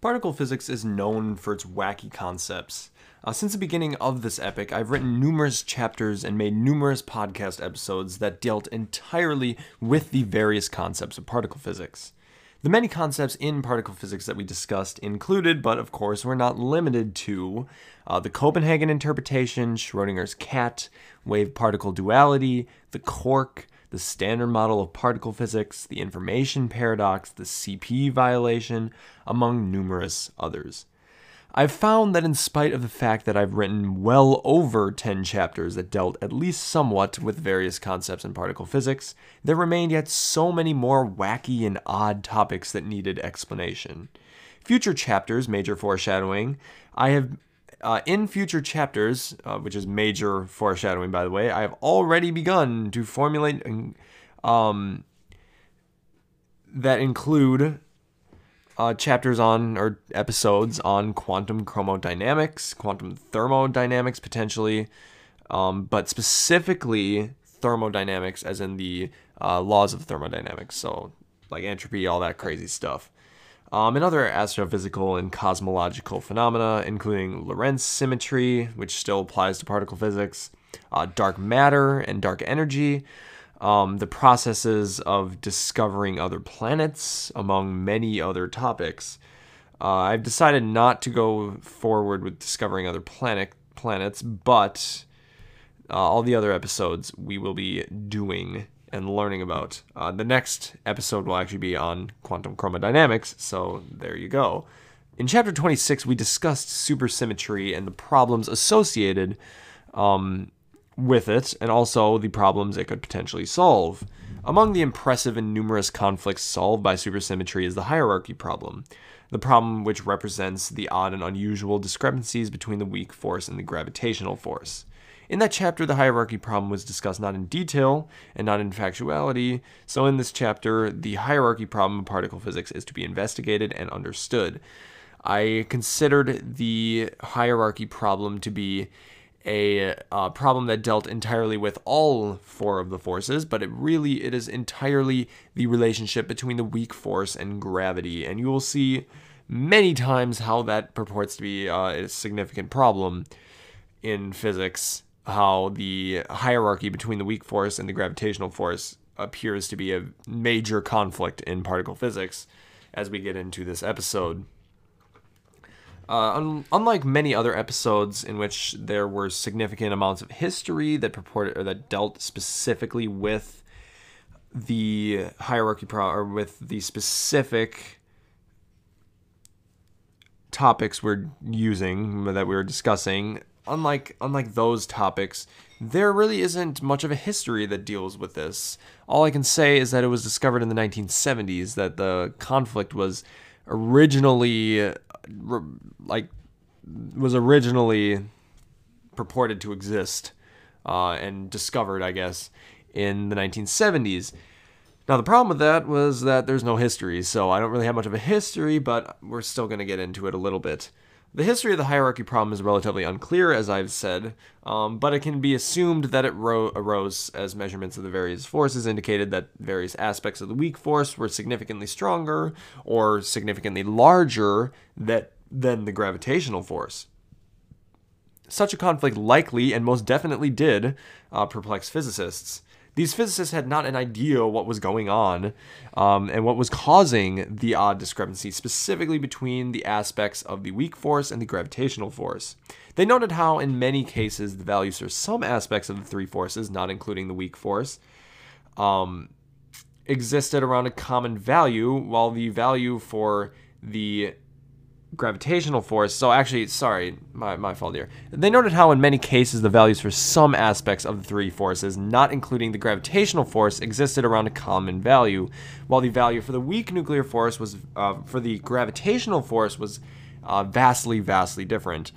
Particle physics is known for its wacky concepts. Uh, since the beginning of this epic, I've written numerous chapters and made numerous podcast episodes that dealt entirely with the various concepts of particle physics. The many concepts in particle physics that we discussed included, but of course were not limited to, uh, the Copenhagen interpretation, Schrodinger's cat, wave particle duality, the quark, the Standard Model of Particle Physics, the Information Paradox, the CP violation, among numerous others. I've found that in spite of the fact that I've written well over 10 chapters that dealt at least somewhat with various concepts in particle physics, there remained yet so many more wacky and odd topics that needed explanation. Future chapters, major foreshadowing, I have uh, in future chapters, uh, which is major foreshadowing, by the way, I have already begun to formulate um, that include uh, chapters on or episodes on quantum chromodynamics, quantum thermodynamics potentially, um, but specifically thermodynamics, as in the uh, laws of thermodynamics. So, like entropy, all that crazy stuff um, and other astrophysical and cosmological phenomena, including Lorentz symmetry, which still applies to particle physics, uh, dark matter and dark energy, um, the processes of discovering other planets, among many other topics. Uh, I've decided not to go forward with discovering other planet planets, but uh, all the other episodes we will be doing and learning about. Uh, the next episode will actually be on quantum chromodynamics, so there you go. In chapter 26, we discussed supersymmetry and the problems associated um, with it, and also the problems it could potentially solve. Among the impressive and numerous conflicts solved by supersymmetry is the hierarchy problem, the problem which represents the odd and unusual discrepancies between the weak force and the gravitational force. In that chapter, the hierarchy problem was discussed not in detail and not in factuality, so in this chapter, the hierarchy problem of particle physics is to be investigated and understood. I considered the hierarchy problem to be a uh, problem that dealt entirely with all four of the forces, but it really it is entirely the relationship between the weak force and gravity, and you will see many times how that purports to be uh, a significant problem in physics how the hierarchy between the weak force and the gravitational force appears to be a major conflict in particle physics as we get into this episode. Uh, un- unlike many other episodes in which there were significant amounts of history that purported or that dealt specifically with the hierarchy pro- or with the specific topics we're using that we are discussing unlike unlike those topics, there really isn't much of a history that deals with this. All I can say is that it was discovered in the 1970s that the conflict was originally like was originally purported to exist uh, and discovered, I guess, in the 1970s. Now, the problem with that was that there's no history, so I don't really have much of a history, but we're still going to get into it a little bit. The history of the hierarchy problem is relatively unclear, as I've said, um, but it can be assumed that it ro- arose as measurements of the various forces indicated that various aspects of the weak force were significantly stronger or significantly larger that, than the gravitational force. Such a conflict likely and most definitely did uh, perplex physicists. These physicists had not an idea what was going on um, and what was causing the odd discrepancy, specifically between the aspects of the weak force and the gravitational force. They noted how, in many cases, the values for some aspects of the three forces, not including the weak force, um, existed around a common value, while the value for the gravitational force. So actually, sorry, my, my fault here. They noted how in many cases the values for some aspects of the three forces, not including the gravitational force, existed around a common value, while the value for the weak nuclear force was uh, for the gravitational force was uh, vastly, vastly different.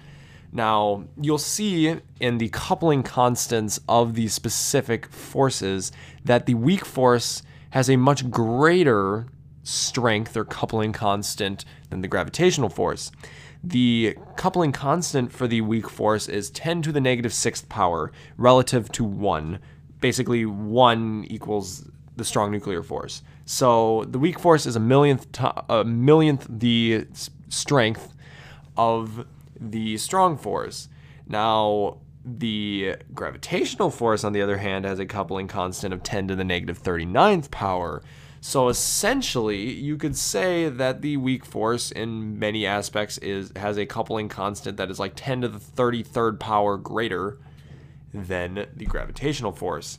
Now, you'll see in the coupling constants of these specific forces that the weak force has a much greater strength or coupling constant than the gravitational force. The coupling constant for the weak force is 10 to the negative sixth power relative to 1. Basically, 1 equals the strong nuclear force. So the weak force is a millionth to- a millionth the strength of the strong force. Now the gravitational force, on the other hand, has a coupling constant of 10 to the negative 39th power. So essentially, you could say that the weak force in many aspects is has a coupling constant that is like 10 to the 33rd power greater than the gravitational force.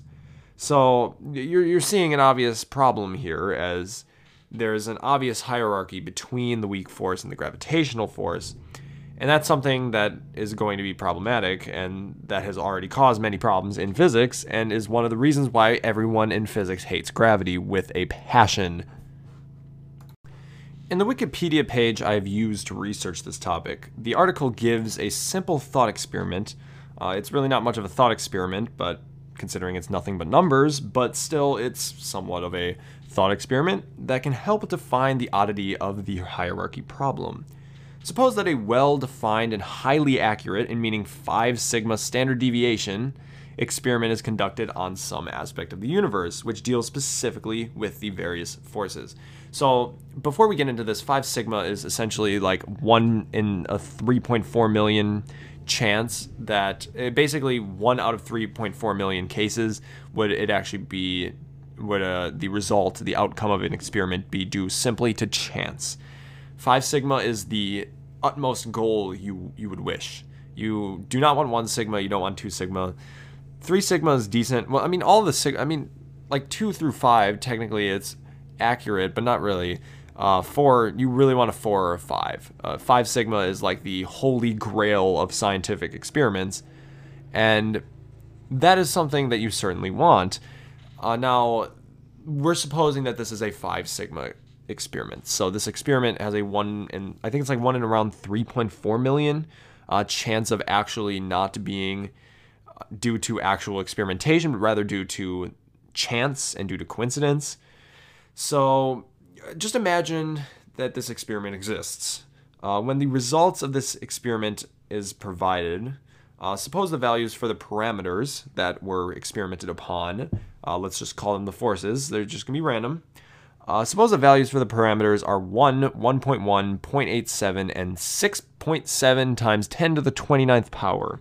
So you're, you're seeing an obvious problem here as there's an obvious hierarchy between the weak force and the gravitational force. And that's something that is going to be problematic and that has already caused many problems in physics and is one of the reasons why everyone in physics hates gravity with a passion. In the Wikipedia page I have used to research this topic, the article gives a simple thought experiment. Uh, it's really not much of a thought experiment, but considering it's nothing but numbers, but still it's somewhat of a thought experiment that can help define the oddity of the hierarchy problem. Suppose that a well defined and highly accurate, in meaning 5 sigma standard deviation, experiment is conducted on some aspect of the universe, which deals specifically with the various forces. So, before we get into this, 5 sigma is essentially like 1 in a 3.4 million chance that uh, basically 1 out of 3.4 million cases would it actually be would uh, the result, the outcome of an experiment be due simply to chance. Five sigma is the utmost goal you you would wish. You do not want one sigma. You don't want two sigma. Three sigma is decent. Well, I mean, all the sig. I mean, like two through five, technically it's accurate, but not really. Uh, four, you really want a four or a five. Uh, five sigma is like the holy grail of scientific experiments, and that is something that you certainly want. Uh, now, we're supposing that this is a five sigma experiment. So this experiment has a one and I think it's like one in around 3.4 million uh, chance of actually not being uh, due to actual experimentation, but rather due to chance and due to coincidence. So uh, just imagine that this experiment exists. Uh, when the results of this experiment is provided, uh, suppose the values for the parameters that were experimented upon, uh, let's just call them the forces, they're just to be random. Uh, suppose the values for the parameters are 1, 1.1, 0.87, and 6.7 times 10 to the 29th power.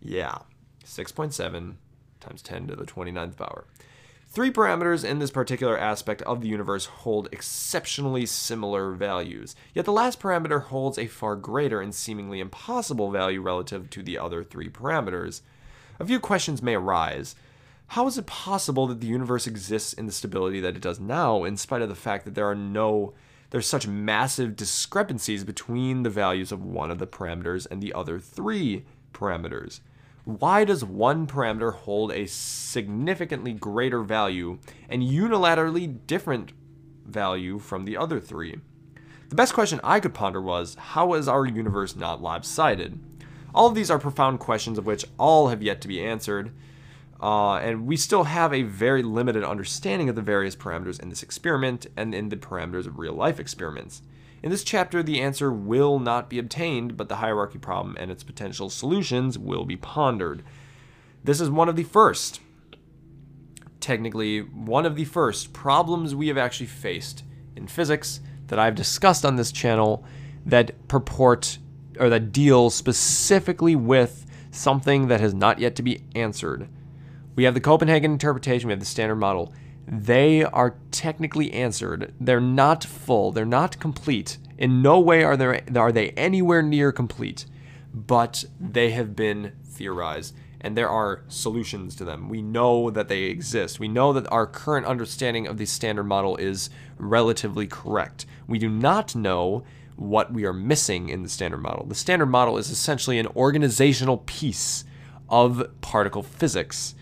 Yeah, 6.7 times 10 to the 29th power. Three parameters in this particular aspect of the universe hold exceptionally similar values, yet the last parameter holds a far greater and seemingly impossible value relative to the other three parameters. A few questions may arise. How is it possible that the universe exists in the stability that it does now, in spite of the fact that there are no there's such massive discrepancies between the values of one of the parameters and the other three parameters? Why does one parameter hold a significantly greater value and unilaterally different value from the other three? The best question I could ponder was how is our universe not lopsided? All of these are profound questions of which all have yet to be answered, uh, and we still have a very limited understanding of the various parameters in this experiment and in the parameters of real life experiments. In this chapter, the answer will not be obtained, but the hierarchy problem and its potential solutions will be pondered. This is one of the first, technically, one of the first problems we have actually faced in physics that I've discussed on this channel that purport or that deal specifically with something that has not yet to be answered. We have the Copenhagen interpretation, we have the standard model. They are technically answered. They're not full, they're not complete. In no way are, there, are they anywhere near complete, but they have been theorized and there are solutions to them. We know that they exist. We know that our current understanding of the standard model is relatively correct. We do not know what we are missing in the standard model. The standard model is essentially an organizational piece of particle physics.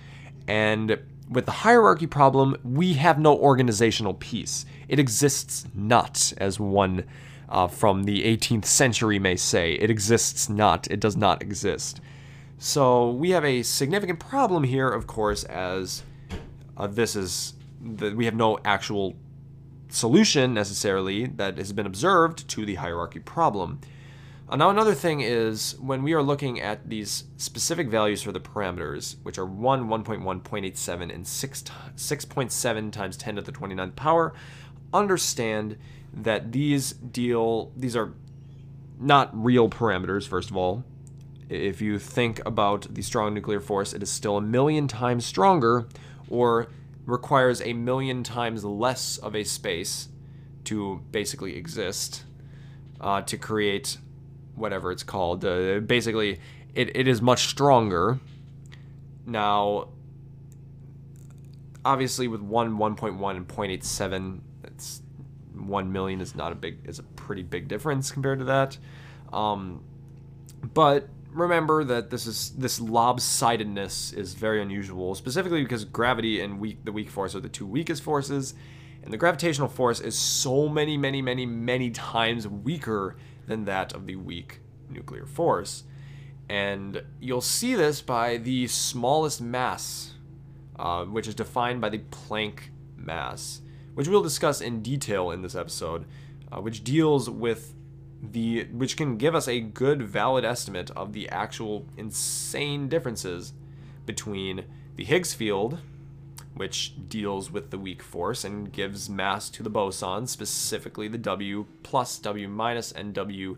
And with the hierarchy problem, we have no organizational piece. It exists not, as one uh, from the 18th century may say. It exists not. It does not exist. So we have a significant problem here, of course, as uh, this is that we have no actual solution necessarily that has been observed to the hierarchy problem. Uh, now, another thing is when we are looking at these specific values for the parameters, which are 1, 1.1, 0.87, and 6, 6.7 times 10 to the 29th power, understand that these deal, these are not real parameters, first of all. If you think about the strong nuclear force, it is still a million times stronger or requires a million times less of a space to basically exist uh, to create whatever it's called. Uh, basically, it, it is much stronger. Now, obviously, with 1, 1.1, and 0.87, it's 1 million is not a big, is a pretty big difference compared to that. Um, but remember that this is this lopsidedness is very unusual, specifically because gravity and weak the weak force are the two weakest forces, and the gravitational force is so many, many, many, many times weaker than that of the weak nuclear force. And you'll see this by the smallest mass, uh, which is defined by the Planck mass, which we'll discuss in detail in this episode, uh, which deals with the which can give us a good valid estimate of the actual insane differences between the Higgs field, which deals with the weak force and gives mass to the bosons, specifically the W plus, W minus, and W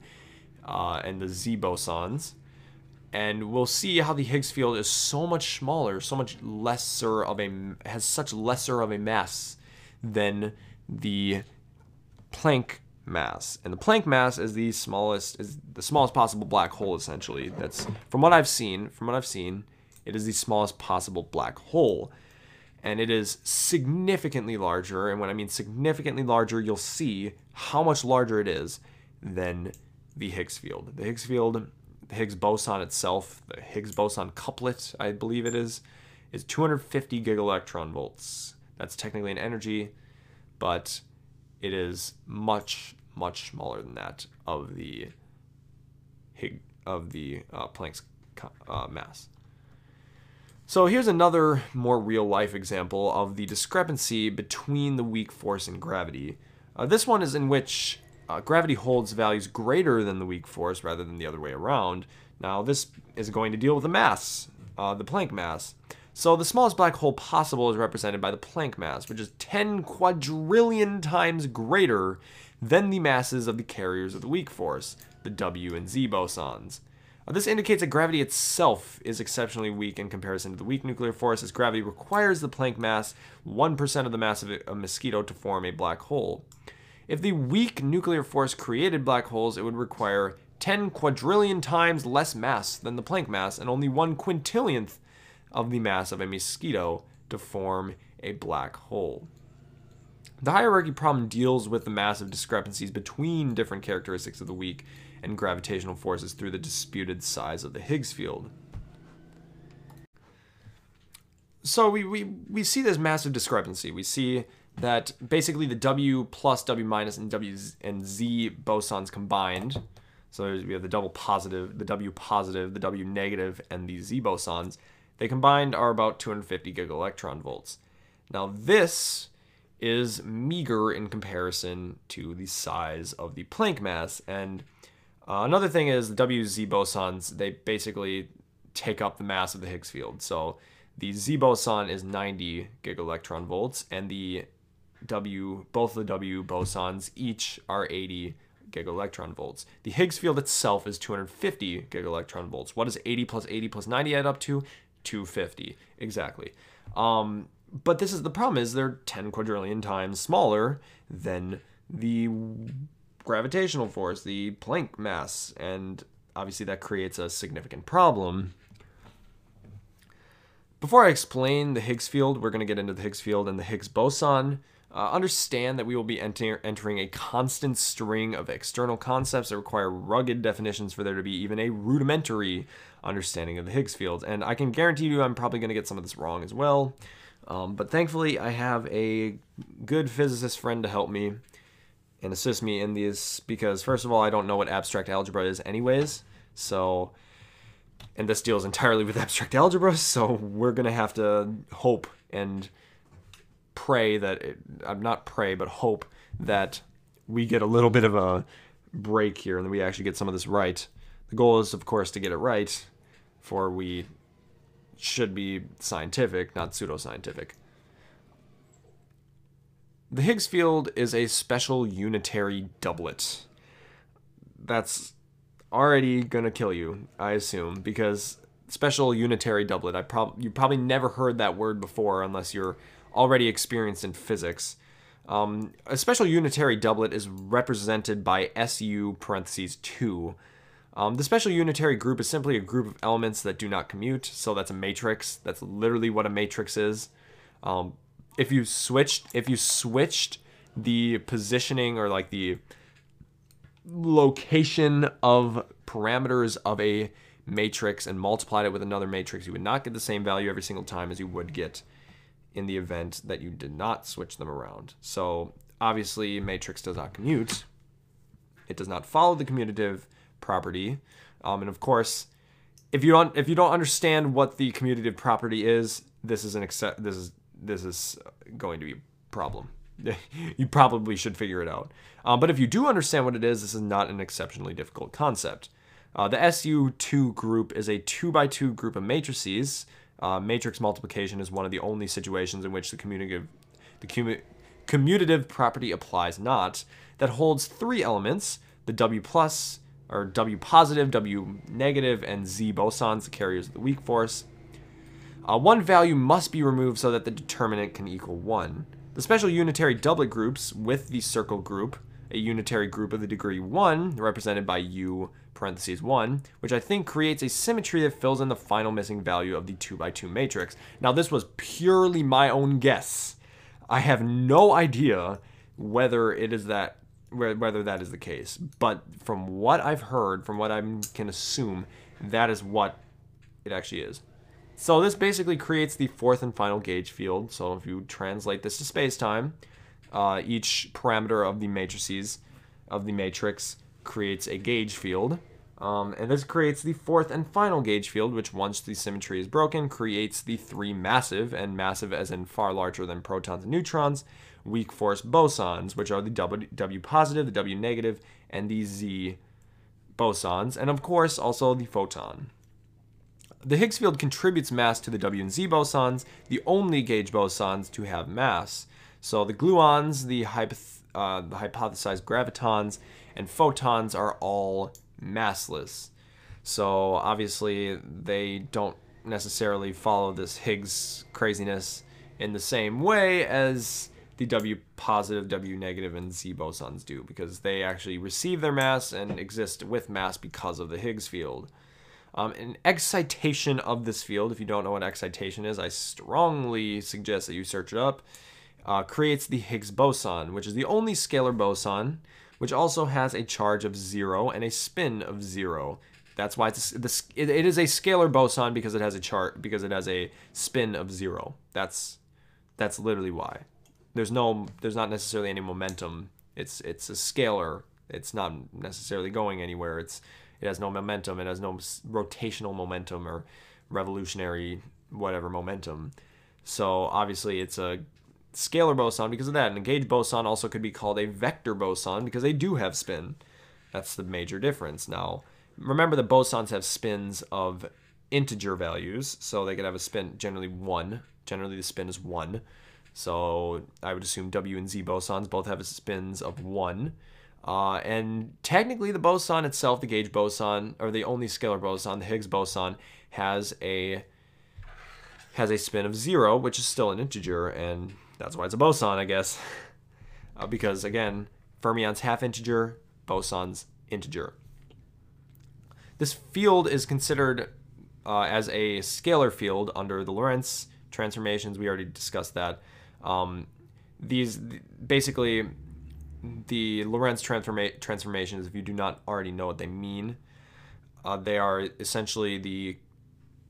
uh, and the Z bosons. And we'll see how the Higgs field is so much smaller, so much lesser of a has such lesser of a mass than the Planck mass. And the Planck mass is the smallest is the smallest possible black hole essentially. That's from what I've seen, from what I've seen, it is the smallest possible black hole. And it is significantly larger, and when I mean significantly larger, you'll see how much larger it is than the Higgs field. The Higgs field, the Higgs boson itself, the Higgs boson couplet, I believe it is, is 250 gigaelectron volts. That's technically an energy, but it is much much smaller than that of the Higgs of the uh, Planck's uh, mass. So here's another more real life example of the discrepancy between the weak force and gravity. Uh, this one is in which uh, gravity holds values greater than the weak force rather than the other way around. Now this is going to deal with the mass, uh, the Planck mass. So the smallest black hole possible is represented by the Planck mass, which is 10 quadrillion times greater than the masses of the carriers of the weak force, the W and Z bosons. Uh, this indicates that gravity itself is exceptionally weak in comparison to the weak nuclear force, as gravity requires the Planck mass, 1% of the mass of a mosquito, to form a black hole. If the weak nuclear force created black holes, it would require 10 quadrillion times less mass than the Planck mass and only 1 quintillionth of the mass of a mosquito to form a black hole. The hierarchy problem deals with the massive discrepancies between different characteristics of the weak and gravitational forces through the disputed size of the Higgs field. So we, we, we see this massive discrepancy. We see that basically the W plus W minus and W and Z bosons combined, so we have the double positive, the W positive, the W negative, and the Z bosons, they combined are about 250 gigaelectron volts. Now this is meager in comparison to the size of the Planck mass. And uh, another thing is the WZ bosons, they basically take up the mass of the Higgs field. So the Z boson is 90 gigaelectron volts, and the W, both the W bosons each are 80 gigaelectron volts. The Higgs field itself is 250 gigaelectron volts. What does 80 plus 80 plus 90 add up to? 250 exactly. Um, but this is the problem is they're 10 quadrillion times smaller than the gravitational force, the Planck mass, and obviously that creates a significant problem. Before I explain the Higgs field, we're going to get into the Higgs field and the Higgs boson. Uh, understand that we will be enter- entering a constant string of external concepts that require rugged definitions for there to be even a rudimentary understanding of the Higgs field. And I can guarantee you I'm probably going to get some of this wrong as well. Um, but thankfully, I have a good physicist friend to help me and assist me in these because, first of all, I don't know what abstract algebra is, anyways. So, and this deals entirely with abstract algebra, so we're going to have to hope and pray that, it, I'm not pray, but hope that we get a little bit of a break here and we actually get some of this right. The goal is, of course, to get it right, for we should be scientific, not pseudoscientific. The Higgs field is a special unitary doublet. That's already gonna kill you, I assume, because special unitary doublet. I prob you probably never heard that word before unless you're already experienced in physics. Um, a special unitary doublet is represented by SU parentheses 2. Um, the special unitary group is simply a group of elements that do not commute, so that's a matrix. That's literally what a matrix is. Um, if you switched, if you switched the positioning or like the location of parameters of a matrix and multiplied it with another matrix, you would not get the same value every single time as you would get in the event that you did not switch them around. So obviously, matrix does not commute. It does not follow the commutative property, um, and of course, if you don't if you don't understand what the commutative property is, this is an accept this is this is going to be a problem. you probably should figure it out. Um, but if you do understand what it is, this is not an exceptionally difficult concept. Uh, the SU2 group is a 2 by 2 group of matrices. Uh, matrix multiplication is one of the only situations in which the commutative, the commu- commutative property applies not, that holds three elements, the W plus, or W positive, W negative, and Z bosons, the carriers of the weak force. Uh, one value must be removed so that the determinant can equal 1. The special unitary doublet groups with the circle group, a unitary group of the degree 1, represented by U parentheses 1, which I think creates a symmetry that fills in the final missing value of the 2 by 2 matrix. Now, this was purely my own guess. I have no idea whether it is that whether that is the case, but from what I've heard, from what I can assume, that is what it actually is. So this basically creates the fourth and final gauge field. So if you translate this to spacetime, uh, each parameter of the matrices of the matrix creates a gauge field. Um, and this creates the fourth and final gauge field, which once the symmetry is broken, creates the three massive, and massive as in far larger than protons and neutrons, weak force bosons, which are the W, w positive, the W negative, and the Z bosons, and of course also the photon. The Higgs field contributes mass to the W and Z bosons, the only gauge bosons to have mass. So the gluons, the, hypoth- uh, the hypothesized gravitons, and photons are all massless. So obviously, they don't necessarily follow this Higgs craziness in the same way as the W positive, W negative, and Z bosons do, because they actually receive their mass and exist with mass because of the Higgs field. Um, an excitation of this field, if you don't know what excitation is, I strongly suggest that you search it up, uh, creates the Higgs boson, which is the only scalar boson which also has a charge of zero and a spin of zero. That's why it's this. It, it is a scalar boson because it has a chart because it has a spin of zero. That's that's literally why. There's no there's not necessarily any momentum. It's it's a scalar. It's not necessarily going anywhere. It's it has no momentum. It has no rotational momentum or revolutionary whatever momentum. So obviously it's a scalar boson because of that. And a gauge boson also could be called a vector boson because they do have spin. That's the major difference. Now, remember the bosons have spins of integer values, so they could have a spin generally 1. Generally, the spin is 1. So I would assume W and Z bosons both have spins of 1. Uh, and technically, the boson itself, the gauge boson, or the only scalar boson, the Higgs boson, has a has a spin of zero, which is still an integer, and that's why it's a boson, I guess. Uh, because again, fermion's half integer, boson's integer. This field is considered uh, as a scalar field under the Lorentz transformations. We already discussed that. Um, these basically the Lorentz transforma- transformations. If you do not already know what they mean, uh, they are essentially the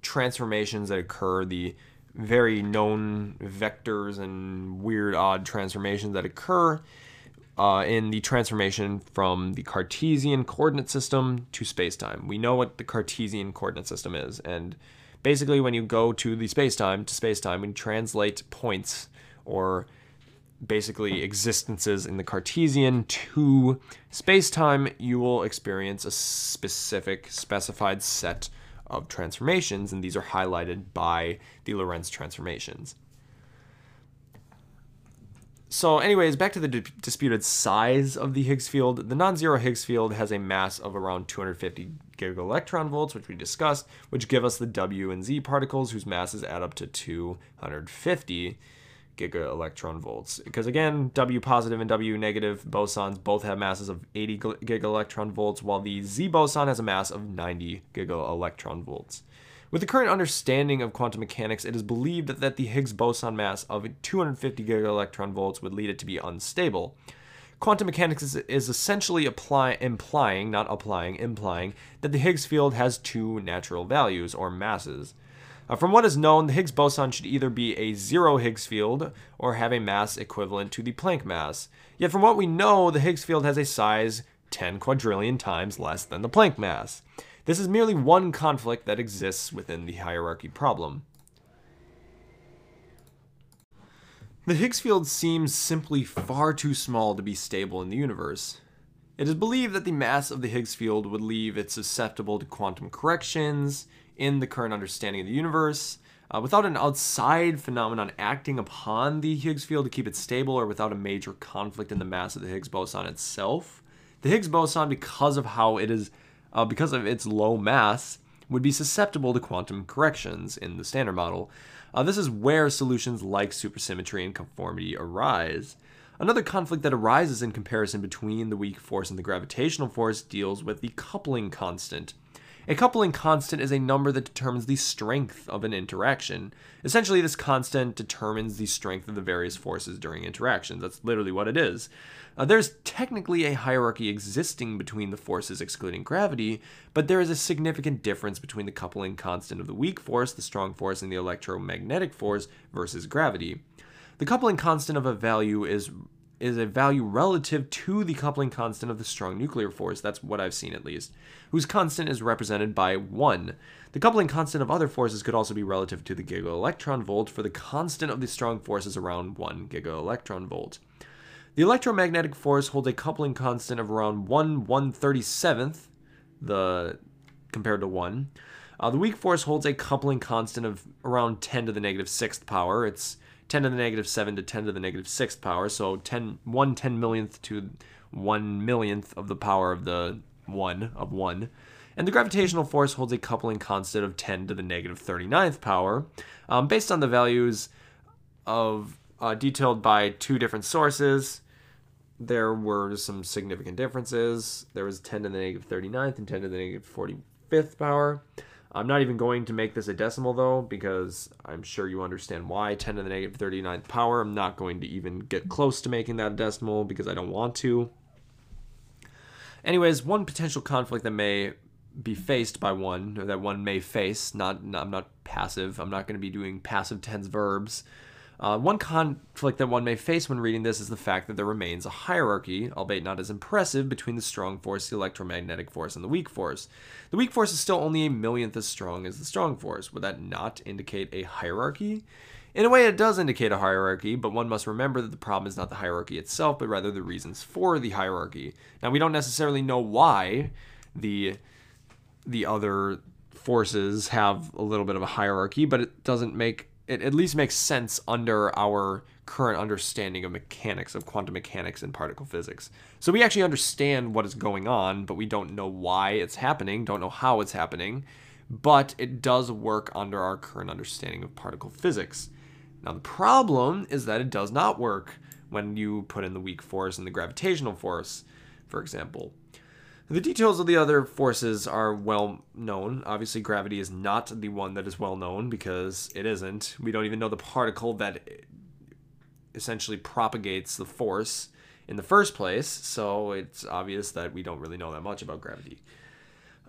transformations that occur, the very known vectors and weird odd transformations that occur uh, in the transformation from the Cartesian coordinate system to spacetime. We know what the Cartesian coordinate system is, and basically when you go to the spacetime to spacetime, you translate points or basically existences in the Cartesian to space-time, you will experience a specific specified set of transformations, and these are highlighted by the Lorentz transformations. So, anyways, back to the di- disputed size of the Higgs field. The non zero Higgs field has a mass of around 250 gigaelectron volts, which we discussed, which give us the W and Z particles whose masses add up to 250 gigaelectron volts. Because again, W positive and W negative bosons both have masses of 80 gigaelectron volts, while the Z boson has a mass of 90 gigaelectron volts. With the current understanding of quantum mechanics, it is believed that the Higgs boson mass of 250 gigaelectron volts would lead it to be unstable. Quantum mechanics is, is essentially apply, implying, not applying, implying, that the Higgs field has two natural values, or masses. Uh, from what is known, the Higgs boson should either be a zero Higgs field or have a mass equivalent to the Planck mass. Yet, from what we know, the Higgs field has a size 10 quadrillion times less than the Planck mass. This is merely one conflict that exists within the hierarchy problem. The Higgs field seems simply far too small to be stable in the universe. It is believed that the mass of the Higgs field would leave it susceptible to quantum corrections in the current understanding of the universe, uh, without an outside phenomenon acting upon the Higgs field to keep it stable, or without a major conflict in the mass of the Higgs boson itself. The Higgs boson, because of how it is uh, because of its low mass, would be susceptible to quantum corrections in the Standard Model. Uh, this is where solutions like supersymmetry and conformity arise. Another conflict that arises in comparison between the weak force and the gravitational force deals with the coupling constant. A coupling constant is a number that determines the strength of an interaction. Essentially, this constant determines the strength of the various forces during interactions. That's literally what it is. Uh, there's technically a hierarchy existing between the forces excluding gravity, but there is a significant difference between the coupling constant of the weak force, the strong force, and the electromagnetic force versus gravity. The coupling constant of a value is is a value relative to the coupling constant of the strong nuclear force. That's what I've seen at least, whose constant is represented by 1. The coupling constant of other forces could also be relative to the gigaelectron volt, for the constant of the strong force is around 1 gigaelectron volt. The electromagnetic force holds a coupling constant of around 1 137th the compared to 1. Uh, the weak force holds a coupling constant of around 10 to the negative 6th power. It's 10 to the negative 7 to 10 to the negative 6th power, so 10, 1 10 millionth to 1 millionth of the power of the 1 of 1. And the gravitational force holds a coupling constant of 10 to the negative 39th power, um, based on the values of uh, detailed by two different sources there were some significant differences. There was 10 to the negative 39th and 10 to the negative 45th power. I'm not even going to make this a decimal though, because I'm sure you understand why 10 to the negative 39th power. I'm not going to even get close to making that a decimal because I don't want to. Anyways, one potential conflict that may be faced by one, or that one may face, not, not I'm not passive. I'm not going to be doing passive tense verbs. Uh, one conflict that one may face when reading this is the fact that there remains a hierarchy, albeit not as impressive, between the strong force, the electromagnetic force, and the weak force. The weak force is still only a millionth as strong as the strong force. Would that not indicate a hierarchy? In a way, it does indicate a hierarchy, but one must remember that the problem is not the hierarchy itself, but rather the reasons for the hierarchy. Now, we don't necessarily know why the the other forces have a little bit of a hierarchy, but it doesn't make it at least makes sense under our current understanding of mechanics, of quantum mechanics and particle physics. So we actually understand what is going on, but we don't know why it's happening, don't know how it's happening, but it does work under our current understanding of particle physics. Now, the problem is that it does not work when you put in the weak force and the gravitational force, for example. The details of the other forces are well known. Obviously, gravity is not the one that is well known because it isn't. We don't even know the particle that essentially propagates the force in the first place, so it's obvious that we don't really know that much about gravity.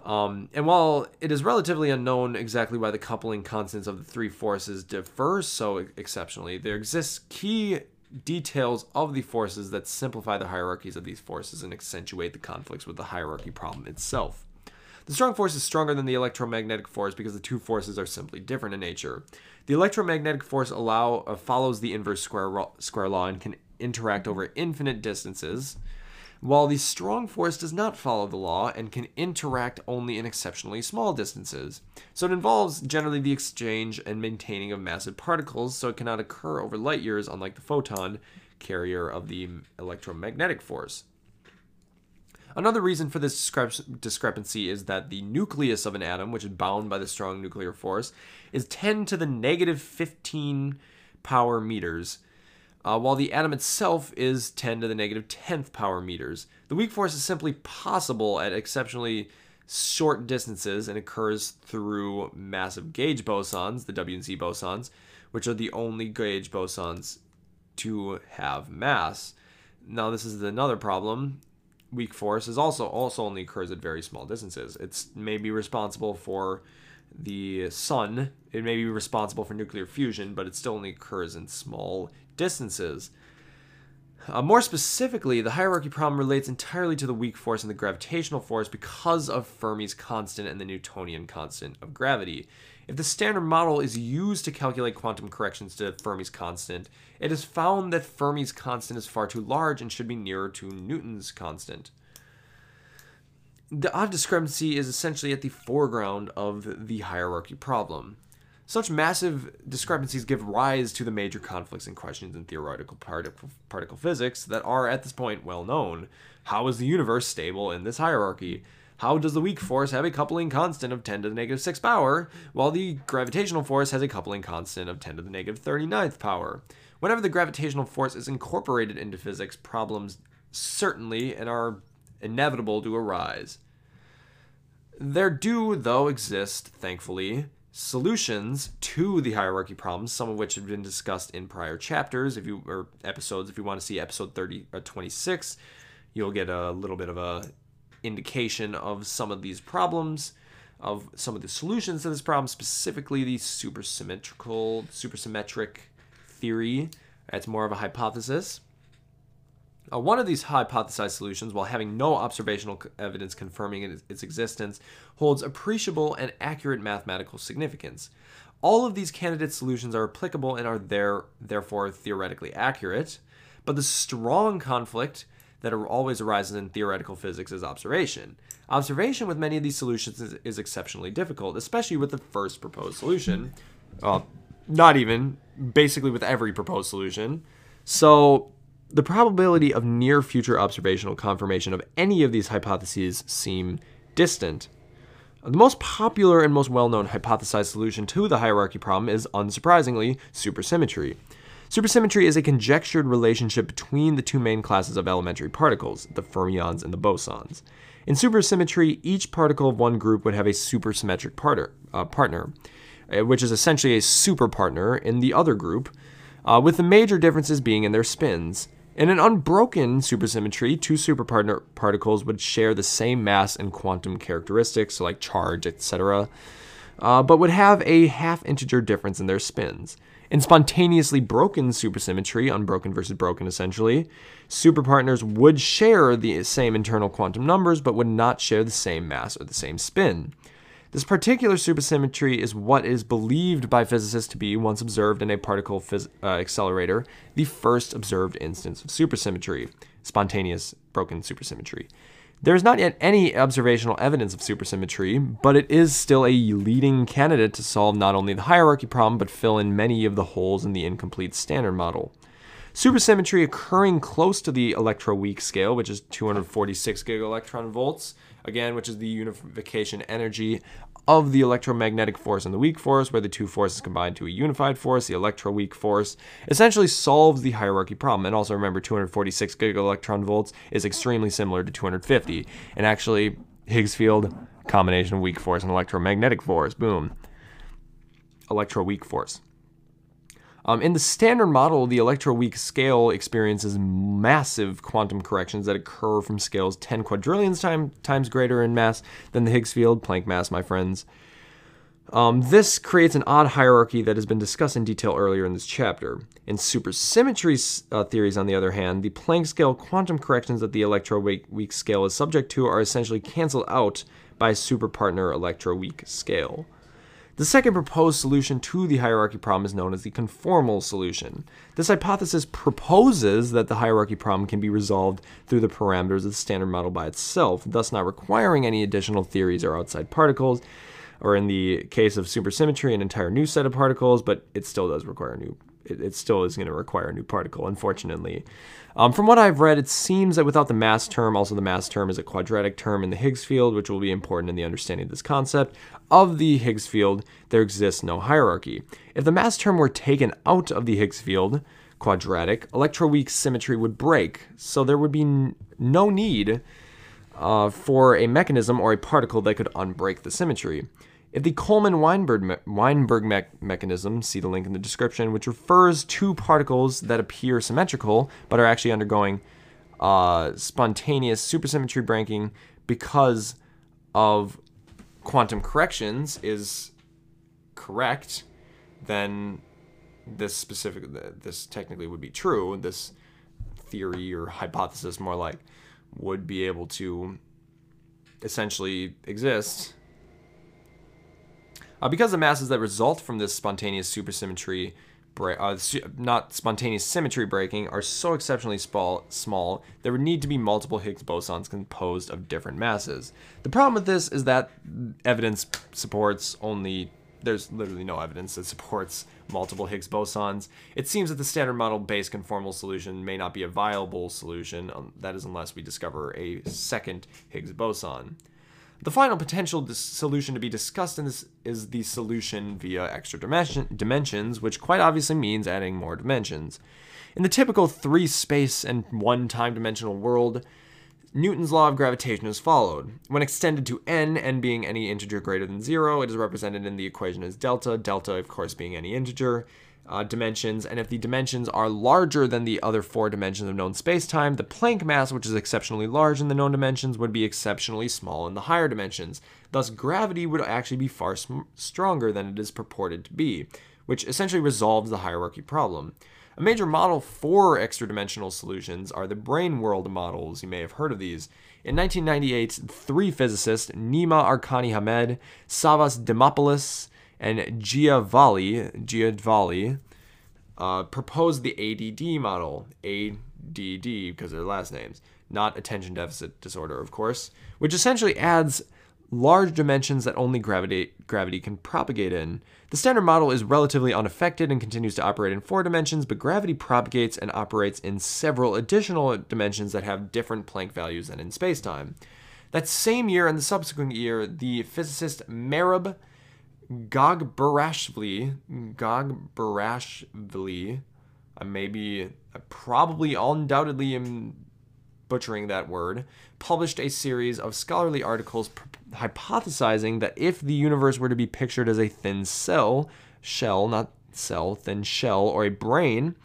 Um, and while it is relatively unknown exactly why the coupling constants of the three forces differ so exceptionally, there exists key details of the forces that simplify the hierarchies of these forces and accentuate the conflicts with the hierarchy problem itself. The strong force is stronger than the electromagnetic force because the two forces are simply different in nature. The electromagnetic force allow uh, follows the inverse square, square law and can interact over infinite distances, while the strong force does not follow the law and can interact only in exceptionally small distances. So it involves generally the exchange and maintaining of massive particles, so it cannot occur over light years, unlike the photon carrier of the electromagnetic force. Another reason for this discrepancy is that the nucleus of an atom, which is bound by the strong nuclear force, is 10 to the negative 15 power meters, uh, while the atom itself is 10 to the negative 10th power meters. The weak force is simply possible at exceptionally short distances and occurs through massive gauge bosons, the W and Z bosons, which are the only gauge bosons to have mass. Now, this is another problem weak force is also also only occurs at very small distances. It's maybe responsible for the sun. It may be responsible for nuclear fusion, but it still only occurs in small distances. Uh, more specifically, the hierarchy problem relates entirely to the weak force and the gravitational force because of Fermi's constant and the Newtonian constant of gravity. If the standard model is used to calculate quantum corrections to Fermi's constant, it is found that Fermi's constant is far too large and should be nearer to Newton's constant. The odd discrepancy is essentially at the foreground of the hierarchy problem. Such massive discrepancies give rise to the major conflicts and questions in theoretical particle, particle physics that are at this point well known. How is the universe stable in this hierarchy? How does the weak force have a coupling constant of 10 to the negative 6 power, while the gravitational force has a coupling constant of 10 to the negative 39th power? Whenever the gravitational force is incorporated into physics, problems certainly and are inevitable to arise. There do, though, exist, thankfully, solutions to the hierarchy problems, some of which have been discussed in prior chapters, if you or episodes. If you want to see episode 30 or uh, 26, you'll get a little bit of a indication of some of these problems, of some of the solutions to this problem, specifically the supersymmetrical, supersymmetric theory. That's more of a hypothesis. Uh, one of these hypothesized solutions, while having no observational evidence confirming its existence, holds appreciable and accurate mathematical significance. All of these candidate solutions are applicable and are there, therefore theoretically accurate, but the strong conflict that always arises in theoretical physics is observation. Observation with many of these solutions is, is exceptionally difficult, especially with the first proposed solution. Well, not even, basically with every proposed solution. So, the probability of near future observational confirmation of any of these hypotheses seem distant. The most popular and most well known hypothesized solution to the hierarchy problem is, unsurprisingly, supersymmetry. Supersymmetry is a conjectured relationship between the two main classes of elementary particles, the fermions and the bosons. In supersymmetry, each particle of one group would have a supersymmetric partner, uh, partner uh, which is essentially a super partner in the other group, uh, with the major differences being in their spins. In an unbroken supersymmetry, two superpartner particles would share the same mass and quantum characteristics, like charge, etc., uh, but would have a half integer difference in their spins. In spontaneously broken supersymmetry, unbroken versus broken essentially, superpartners would share the same internal quantum numbers but would not share the same mass or the same spin. This particular supersymmetry is what is believed by physicists to be, once observed in a particle phys- uh, accelerator, the first observed instance of supersymmetry, spontaneous broken supersymmetry. There is not yet any observational evidence of supersymmetry, but it is still a leading candidate to solve not only the hierarchy problem, but fill in many of the holes in the incomplete standard model. Supersymmetry occurring close to the electroweak scale, which is 246 gigaelectron volts, again, which is the unification energy of the electromagnetic force and the weak force, where the two forces combine to a unified force, the electroweak force, essentially solves the hierarchy problem. And also remember, 246 gigaelectron volts is extremely similar to 250. And actually, Higgs field, combination of weak force and electromagnetic force, boom. Electroweak force. Um, in the standard model, the electroweak scale experiences massive quantum corrections that occur from scales 10 quadrillions time, times greater in mass than the Higgs field, Planck mass, my friends. Um, this creates an odd hierarchy that has been discussed in detail earlier in this chapter. In supersymmetry uh, theories, on the other hand, the Planck scale quantum corrections that the electroweak scale is subject to are essentially canceled out by superpartner electroweak scale. The second proposed solution to the hierarchy problem is known as the conformal solution. This hypothesis proposes that the hierarchy problem can be resolved through the parameters of the standard model by itself, thus not requiring any additional theories or outside particles, or in the case of supersymmetry, an entire new set of particles, but it still does require a new it, it still is going to require a new particle, unfortunately. Um, from what I've read, it seems that without the mass term, also the mass term is a quadratic term in the Higgs field, which will be important in the understanding of this concept. Of the Higgs field, there exists no hierarchy. If the mass term were taken out of the Higgs field, quadratic, electroweak symmetry would break, so there would be no need uh, for a mechanism or a particle that could unbreak the symmetry. If the Coleman-Weinberg, me- Weinberg me- mechanism, see the link in the description, which refers to particles that appear symmetrical but are actually undergoing uh, spontaneous supersymmetry breaking because of quantum corrections, is correct, then this specific, this technically would be true. This theory or hypothesis, more like, would be able to essentially exist uh, because the masses that result from this spontaneous supersymmetry, break, uh, not spontaneous symmetry breaking, are so exceptionally small, small, there would need to be multiple Higgs bosons composed of different masses. The problem with this is that evidence supports only there's literally no evidence that supports multiple Higgs bosons. It seems that the standard model based conformal solution may not be a viable solution, um, that is, unless we discover a second Higgs boson. The final potential solution to be discussed in this is the solution via extra dimension dimensions, which quite obviously means adding more dimensions. In the typical three space and one time dimensional world, Newton's law of gravitation is followed. When extended to n, n being any integer greater than 0, it is represented in the equation as delta, delta of course being any integer, uh, dimensions, and if the dimensions are larger than the other four dimensions of known spacetime, the Planck mass, which is exceptionally large in the known dimensions, would be exceptionally small in the higher dimensions. Thus, gravity would actually be far stronger than it is purported to be, which essentially resolves the hierarchy problem. A major model for extra dimensional solutions are the brane world models. You may have heard of these. In 1998, three physicists, Nima Arkani Hamed, Savas Dimopoulos, and Giavalli, Giavalli uh, proposed the ADD model, ADD because of their last names, not attention deficit disorder, of course, which essentially adds large dimensions that only gravity, gravity can propagate in. The standard model is relatively unaffected and continues to operate in four dimensions, but gravity propagates and operates in several additional dimensions that have different Planck values than in spacetime. That same year and the subsequent year, the physicist Merab Gogberashvili, Gogberashvili, I maybe, I probably undoubtedly am butchering that word, published a series of scholarly articles hypothesizing that if the universe were to be pictured as a thin cell, shell, not cell, thin shell, or a brane,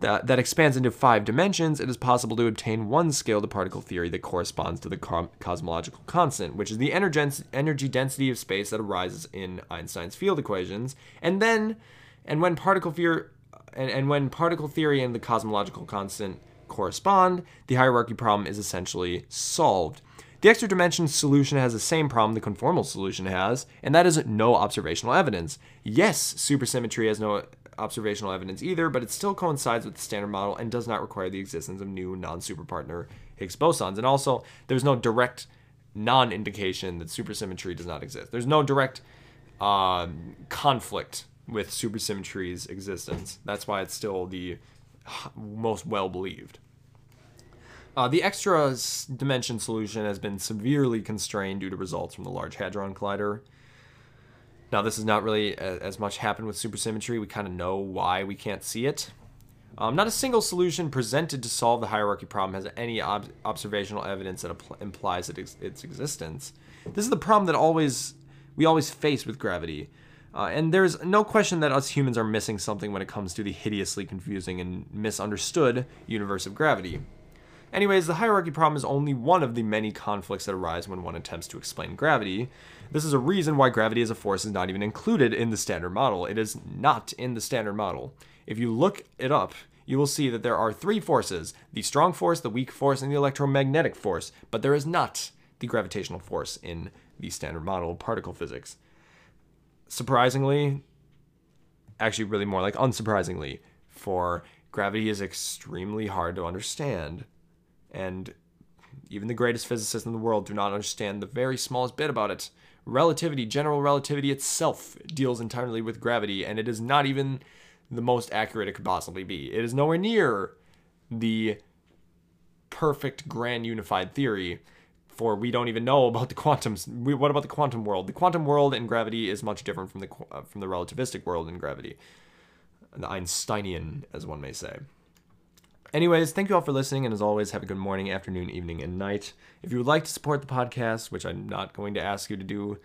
that, that expands into five dimensions, it is possible to obtain one scale to particle theory that corresponds to the cosmological constant, which is the energy density of space that arises in Einstein's field equations. And then, and when particle theory, and, and when particle theory and the cosmological constant correspond, the hierarchy problem is essentially solved. The extra dimension solution has the same problem the conformal solution has, and that is no observational evidence. Yes, supersymmetry has no observational evidence either, but it still coincides with the standard model and does not require the existence of new non-superpartner Higgs bosons. And also, there's no direct non-indication that supersymmetry does not exist. There's no direct um, conflict with supersymmetry's existence. That's why it's still the most well believed. Uh, the extra dimension solution has been severely constrained due to results from the Large Hadron Collider. Now, this is not really as much happened with supersymmetry. We kind of know why we can't see it. Um, not a single solution presented to solve the hierarchy problem has any ob- observational evidence that implies it ex- its existence. This is the problem that always we always face with gravity. Uh, and there's no question that us humans are missing something when it comes to the hideously confusing and misunderstood universe of gravity. Anyways, the hierarchy problem is only one of the many conflicts that arise when one attempts to explain gravity. This is a reason why gravity as a force is not even included in the standard model. It is not in the standard model. If you look it up, you will see that there are three forces the strong force, the weak force, and the electromagnetic force, but there is not the gravitational force in the standard model of particle physics. surprisingly, actually, really more like unsurprisingly, for gravity is extremely hard to understand. And even the greatest physicists in the world do not understand the very smallest bit about it. Relativity, general relativity itself, deals entirely with gravity, and it is not even the most accurate it could possibly be. It is nowhere near the perfect grand unified theory for we don't even know about the quantum what about the quantum world the quantum world in gravity is much different from the uh, from the relativistic world in gravity the einsteinian as one may say anyways thank you all for listening and as always have a good morning afternoon evening and night if you would like to support the podcast which i'm not going to ask you to do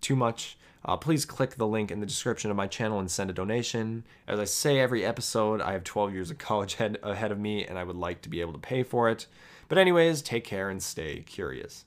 too much uh, please click the link in the description of my channel and send a donation. As I say every episode, I have 12 years of college head, ahead of me and I would like to be able to pay for it. But, anyways, take care and stay curious.